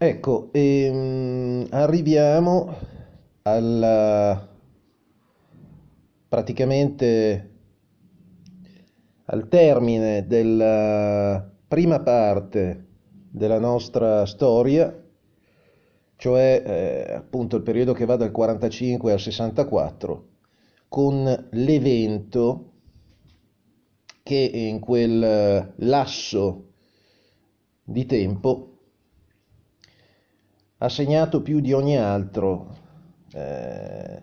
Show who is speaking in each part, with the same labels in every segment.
Speaker 1: Ecco, ehm, arriviamo alla, praticamente al termine della prima parte della nostra storia, cioè eh, appunto il periodo che va dal 45 al 64, con l'evento che in quel lasso di tempo ha segnato più di ogni altro eh,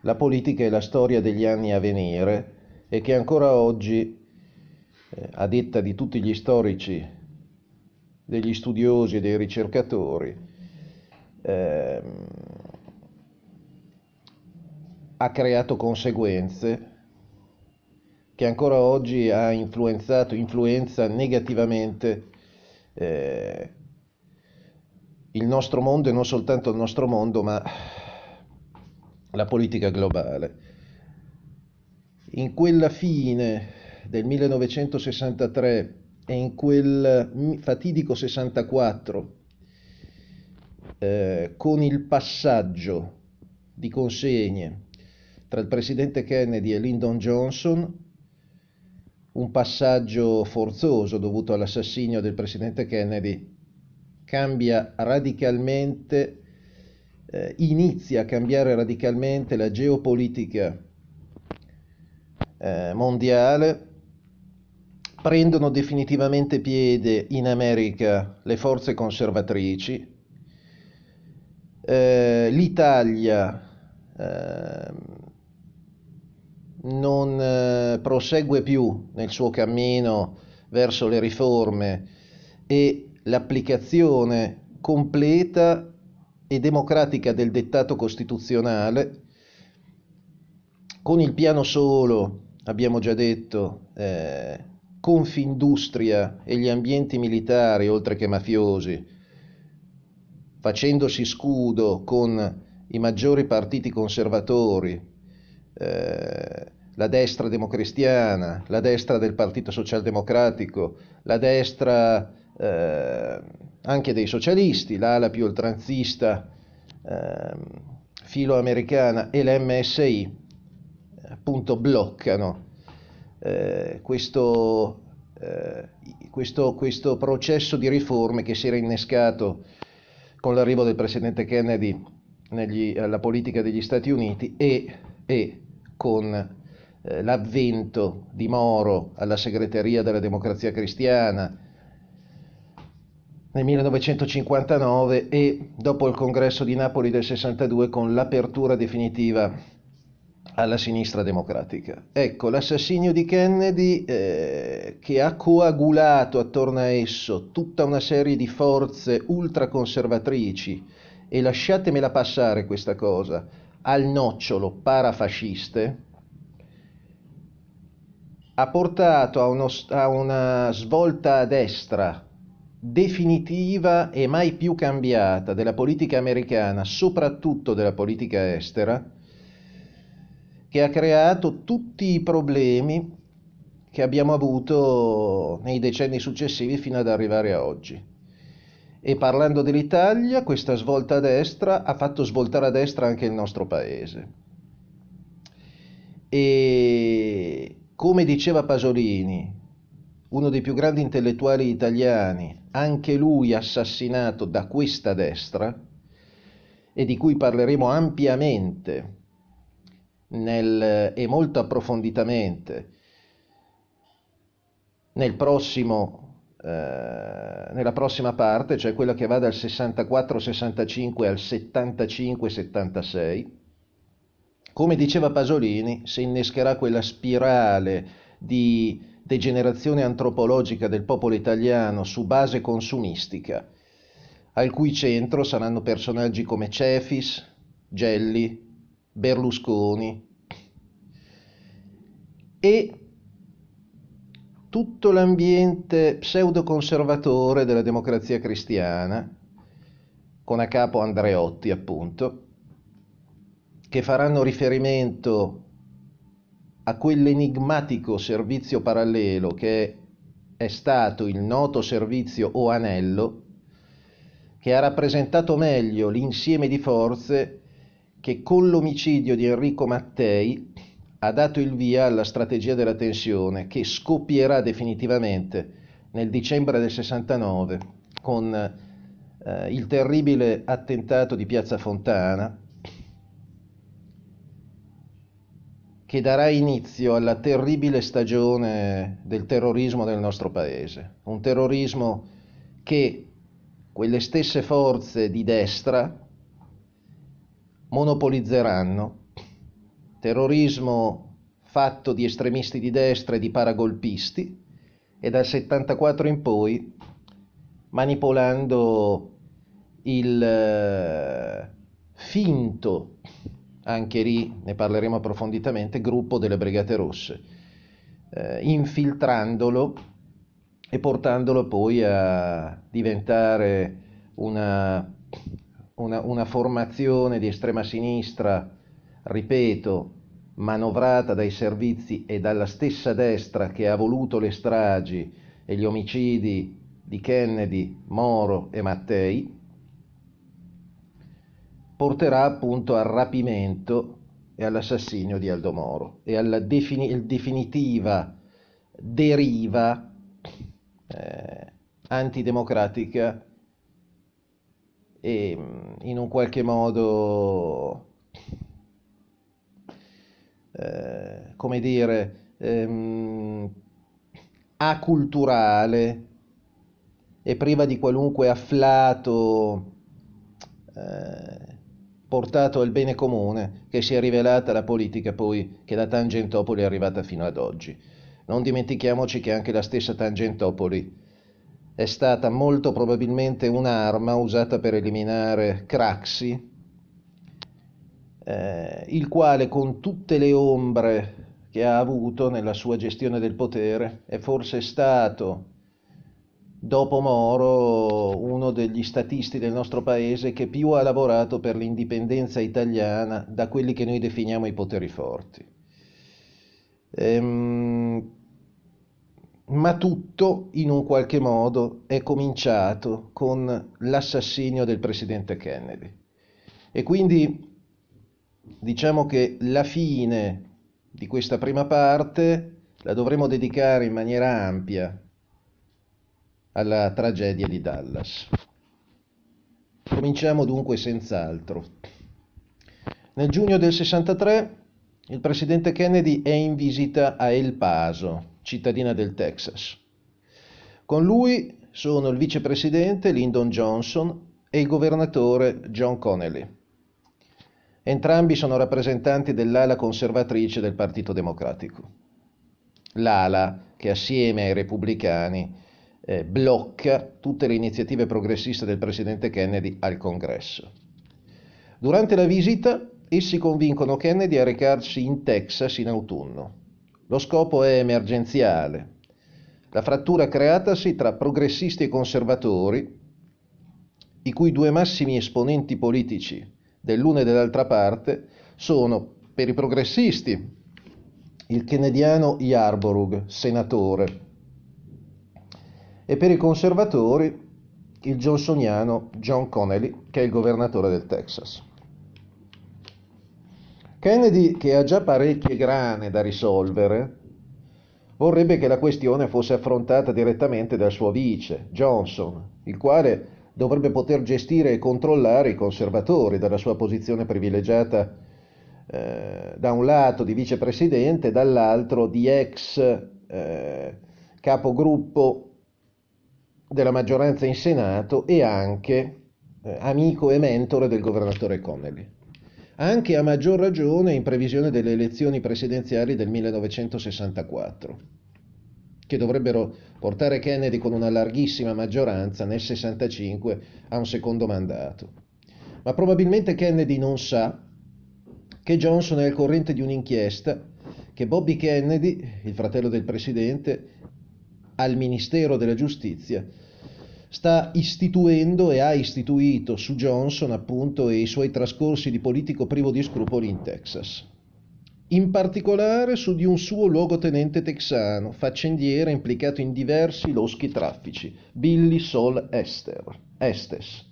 Speaker 1: la politica e la storia degli anni a venire e che ancora oggi, eh, a detta di tutti gli storici, degli studiosi e dei ricercatori, eh, ha creato conseguenze che ancora oggi ha influenzato, influenza negativamente eh, il nostro mondo e non soltanto il nostro mondo, ma la politica globale. In quella fine del 1963 e in quel fatidico 64, eh, con il passaggio di consegne tra il presidente Kennedy e Lyndon Johnson, un passaggio forzoso dovuto all'assassinio del presidente Kennedy, cambia radicalmente, eh, inizia a cambiare radicalmente la geopolitica eh, mondiale, prendono definitivamente piede in America le forze conservatrici, eh, l'Italia ehm, non eh, prosegue più nel suo cammino verso le riforme e l'applicazione completa e democratica del dettato costituzionale, con il piano solo, abbiamo già detto, eh, Confindustria e gli ambienti militari, oltre che mafiosi, facendosi scudo con i maggiori partiti conservatori, eh, la destra democristiana, la destra del Partito Socialdemocratico, la destra eh, anche dei socialisti, l'ala più oltranzista eh, filoamericana e l'MSI appunto bloccano eh, questo, eh, questo, questo, processo di riforme che si era innescato con l'arrivo del presidente Kennedy negli, alla politica degli Stati Uniti e, e con eh, l'avvento di Moro alla segreteria della democrazia cristiana, nel 1959 e dopo il congresso di Napoli del 62 con l'apertura definitiva alla sinistra democratica. Ecco, l'assassinio di Kennedy eh, che ha coagulato attorno a esso tutta una serie di forze ultraconservatrici e lasciatemela passare questa cosa, al nocciolo parafasciste, ha portato a, uno, a una svolta a destra definitiva e mai più cambiata della politica americana, soprattutto della politica estera, che ha creato tutti i problemi che abbiamo avuto nei decenni successivi fino ad arrivare a oggi. E parlando dell'Italia, questa svolta a destra ha fatto svoltare a destra anche il nostro paese. E come diceva Pasolini, uno dei più grandi intellettuali italiani, anche lui assassinato da questa destra, e di cui parleremo ampiamente nel, e molto approfonditamente nel prossimo, eh, nella prossima parte, cioè quella che va dal 64-65 al 75-76. Come diceva Pasolini, si innescherà quella spirale di degenerazione antropologica del popolo italiano su base consumistica, al cui centro saranno personaggi come Cefis, Gelli, Berlusconi e tutto l'ambiente pseudo-conservatore della democrazia cristiana, con a capo Andreotti appunto, che faranno riferimento a quell'enigmatico servizio parallelo che è stato il noto servizio o anello che ha rappresentato meglio l'insieme di forze che con l'omicidio di Enrico Mattei ha dato il via alla strategia della tensione che scoppierà definitivamente nel dicembre del 69 con eh, il terribile attentato di Piazza Fontana che darà inizio alla terribile stagione del terrorismo nel nostro paese, un terrorismo che quelle stesse forze di destra monopolizzeranno, terrorismo fatto di estremisti di destra e di paragolpisti e dal 74 in poi manipolando il eh, finto anche lì ne parleremo approfonditamente, gruppo delle Brigate Rosse, eh, infiltrandolo e portandolo poi a diventare una, una, una formazione di estrema sinistra, ripeto, manovrata dai servizi e dalla stessa destra che ha voluto le stragi e gli omicidi di Kennedy, Moro e Mattei, porterà appunto al rapimento e all'assassinio di Aldo Moro e alla defini- definitiva deriva eh, antidemocratica e mm, in un qualche modo, eh, come dire, ehm, aculturale e priva di qualunque afflato eh, portato al bene comune che si è rivelata la politica poi che da Tangentopoli è arrivata fino ad oggi. Non dimentichiamoci che anche la stessa Tangentopoli è stata molto probabilmente un'arma usata per eliminare Craxi, eh, il quale con tutte le ombre che ha avuto nella sua gestione del potere è forse stato dopo Moro, uno degli statisti del nostro paese che più ha lavorato per l'indipendenza italiana da quelli che noi definiamo i poteri forti. Ehm, ma tutto in un qualche modo è cominciato con l'assassinio del presidente Kennedy. E quindi diciamo che la fine di questa prima parte la dovremo dedicare in maniera ampia alla tragedia di Dallas. Cominciamo dunque senz'altro. Nel giugno del 63 il presidente Kennedy è in visita a El Paso, cittadina del Texas. Con lui sono il vicepresidente Lyndon Johnson e il governatore John Connelly. Entrambi sono rappresentanti dell'ala conservatrice del Partito Democratico. L'ala che assieme ai repubblicani eh, blocca tutte le iniziative progressiste del presidente Kennedy al congresso. Durante la visita essi convincono Kennedy a recarsi in Texas in autunno. Lo scopo è emergenziale. La frattura creatasi tra progressisti e conservatori, i cui due massimi esponenti politici dell'una e dell'altra parte sono per i progressisti il kennediano Yarborough, senatore, e per i conservatori il johnsoniano John Connelly, che è il governatore del Texas. Kennedy, che ha già parecchie grane da risolvere, vorrebbe che la questione fosse affrontata direttamente dal suo vice, Johnson, il quale dovrebbe poter gestire e controllare i conservatori dalla sua posizione privilegiata eh, da un lato di vicepresidente, dall'altro di ex eh, capogruppo della maggioranza in Senato e anche eh, amico e mentore del governatore Connelly. Anche a maggior ragione in previsione delle elezioni presidenziali del 1964, che dovrebbero portare Kennedy con una larghissima maggioranza nel 65 a un secondo mandato. Ma probabilmente Kennedy non sa che Johnson è al corrente di un'inchiesta che Bobby Kennedy, il fratello del presidente, al Ministero della Giustizia sta istituendo e ha istituito su Johnson appunto e i suoi trascorsi di politico privo di scrupoli in Texas. In particolare su di un suo luogotenente texano, faccendiere implicato in diversi loschi traffici, Billy Sol Esther, Estes,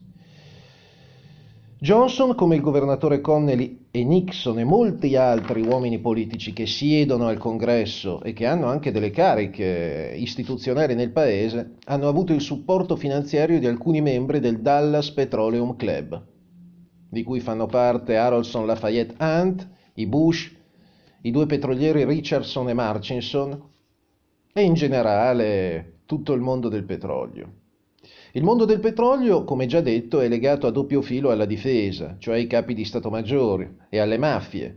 Speaker 1: Johnson, come il governatore Connelly e Nixon e molti altri uomini politici che siedono al congresso e che hanno anche delle cariche istituzionali nel paese, hanno avuto il supporto finanziario di alcuni membri del Dallas Petroleum Club, di cui fanno parte Harrelson Lafayette Hunt, i Bush, i due petrolieri Richardson e Marchinson e in generale tutto il mondo del petrolio. Il mondo del petrolio, come già detto, è legato a doppio filo alla difesa, cioè ai capi di Stato Maggiore e alle mafie.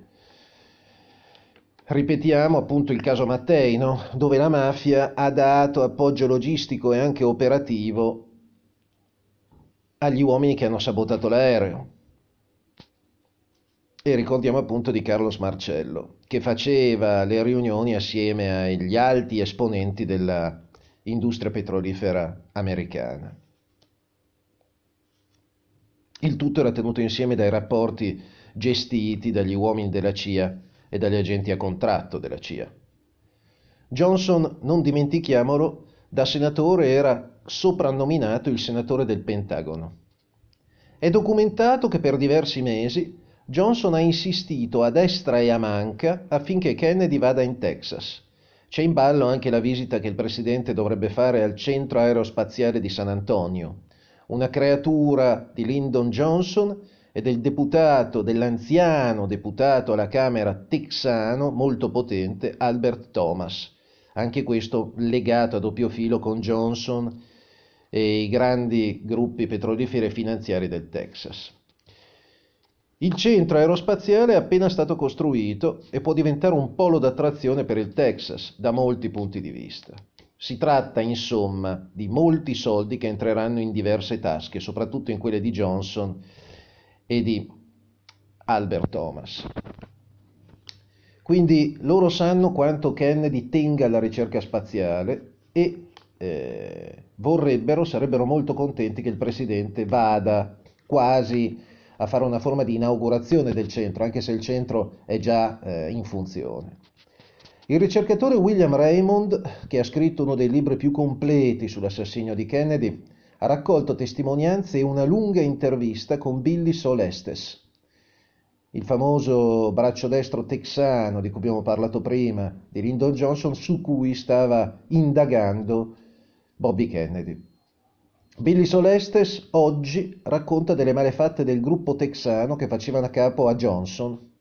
Speaker 1: Ripetiamo appunto il caso Mattei, no? dove la mafia ha dato appoggio logistico e anche operativo agli uomini che hanno sabotato l'aereo. E ricordiamo appunto di Carlos Marcello, che faceva le riunioni assieme agli alti esponenti dell'industria petrolifera americana. Il tutto era tenuto insieme dai rapporti gestiti dagli uomini della CIA e dagli agenti a contratto della CIA. Johnson, non dimentichiamolo, da senatore era soprannominato il senatore del Pentagono. È documentato che per diversi mesi Johnson ha insistito a destra e a manca affinché Kennedy vada in Texas. C'è in ballo anche la visita che il presidente dovrebbe fare al centro aerospaziale di San Antonio, una creatura di Lyndon Johnson e del deputato, dell'anziano deputato alla Camera texano molto potente Albert Thomas, anche questo legato a doppio filo con Johnson e i grandi gruppi petroliferi e finanziari del Texas. Il centro aerospaziale è appena stato costruito e può diventare un polo d'attrazione per il Texas da molti punti di vista. Si tratta insomma di molti soldi che entreranno in diverse tasche, soprattutto in quelle di Johnson e di Albert Thomas. Quindi loro sanno quanto Kennedy tenga alla ricerca spaziale e eh, vorrebbero, sarebbero molto contenti che il presidente vada quasi a fare una forma di inaugurazione del centro, anche se il centro è già eh, in funzione. Il ricercatore William Raymond, che ha scritto uno dei libri più completi sull'assassinio di Kennedy, ha raccolto testimonianze e una lunga intervista con Billy Solestes, il famoso braccio destro texano di cui abbiamo parlato prima, di Lyndon Johnson, su cui stava indagando Bobby Kennedy. Billy Solestes oggi racconta delle malefatte del gruppo texano che facevano a capo a Johnson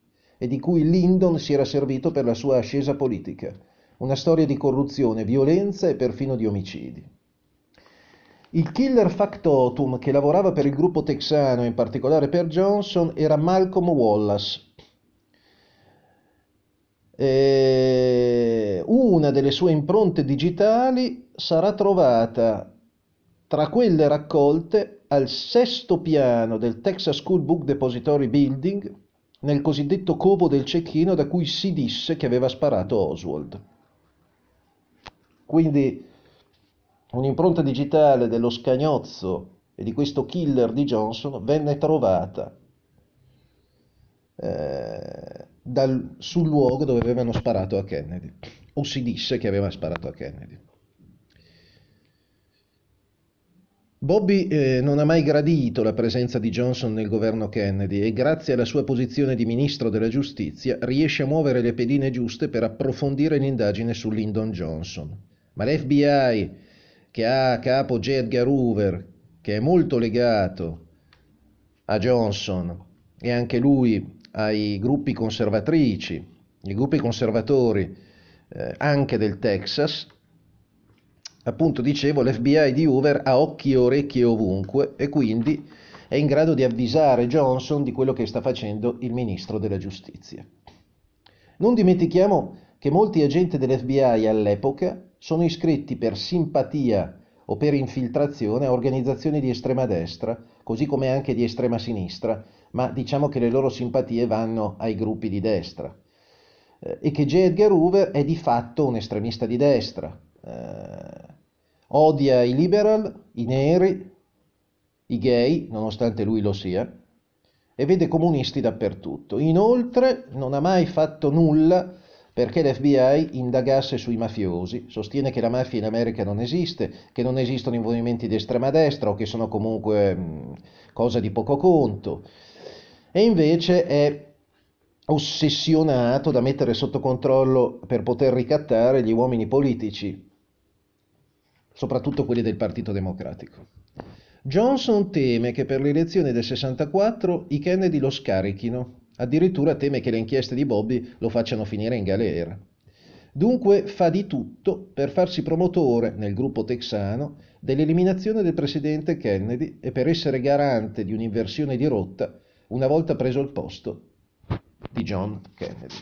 Speaker 1: e di cui Lyndon si era servito per la sua ascesa politica, una storia di corruzione, violenza e perfino di omicidi. Il killer factotum che lavorava per il gruppo texano, in particolare per Johnson, era Malcolm Wallace. Una delle sue impronte digitali sarà trovata tra quelle raccolte al sesto piano del Texas School Book Depository Building nel cosiddetto covo del cecchino da cui si disse che aveva sparato Oswald. Quindi un'impronta digitale dello scagnozzo e di questo killer di Johnson venne trovata eh, dal, sul luogo dove avevano sparato a Kennedy, o si disse che aveva sparato a Kennedy. Bobby eh, non ha mai gradito la presenza di Johnson nel governo Kennedy e grazie alla sua posizione di ministro della giustizia riesce a muovere le pedine giuste per approfondire l'indagine su Lyndon Johnson. Ma l'FBI, che ha a capo J. Edgar Hoover, che è molto legato a Johnson e anche lui ai gruppi conservatrici, i gruppi conservatori eh, anche del Texas, Appunto dicevo, l'FBI di Hoover ha occhi e orecchie ovunque e quindi è in grado di avvisare Johnson di quello che sta facendo il ministro della giustizia. Non dimentichiamo che molti agenti dell'FBI all'epoca sono iscritti per simpatia o per infiltrazione a organizzazioni di estrema destra, così come anche di estrema sinistra, ma diciamo che le loro simpatie vanno ai gruppi di destra. Eh, e che J. Edgar Hoover è di fatto un estremista di destra. Eh, odia i liberal, i neri, i gay, nonostante lui lo sia, e vede comunisti dappertutto. Inoltre non ha mai fatto nulla perché l'FBI indagasse sui mafiosi, sostiene che la mafia in America non esiste, che non esistono i movimenti di estrema destra o che sono comunque mh, cosa di poco conto. e invece è ossessionato da mettere sotto controllo per poter ricattare gli uomini politici, soprattutto quelli del Partito Democratico. Johnson teme che per le elezioni del 64 i Kennedy lo scarichino, addirittura teme che le inchieste di Bobby lo facciano finire in galera. Dunque fa di tutto per farsi promotore nel gruppo texano dell'eliminazione del presidente Kennedy e per essere garante di un'inversione di rotta una volta preso il posto di John Kennedy.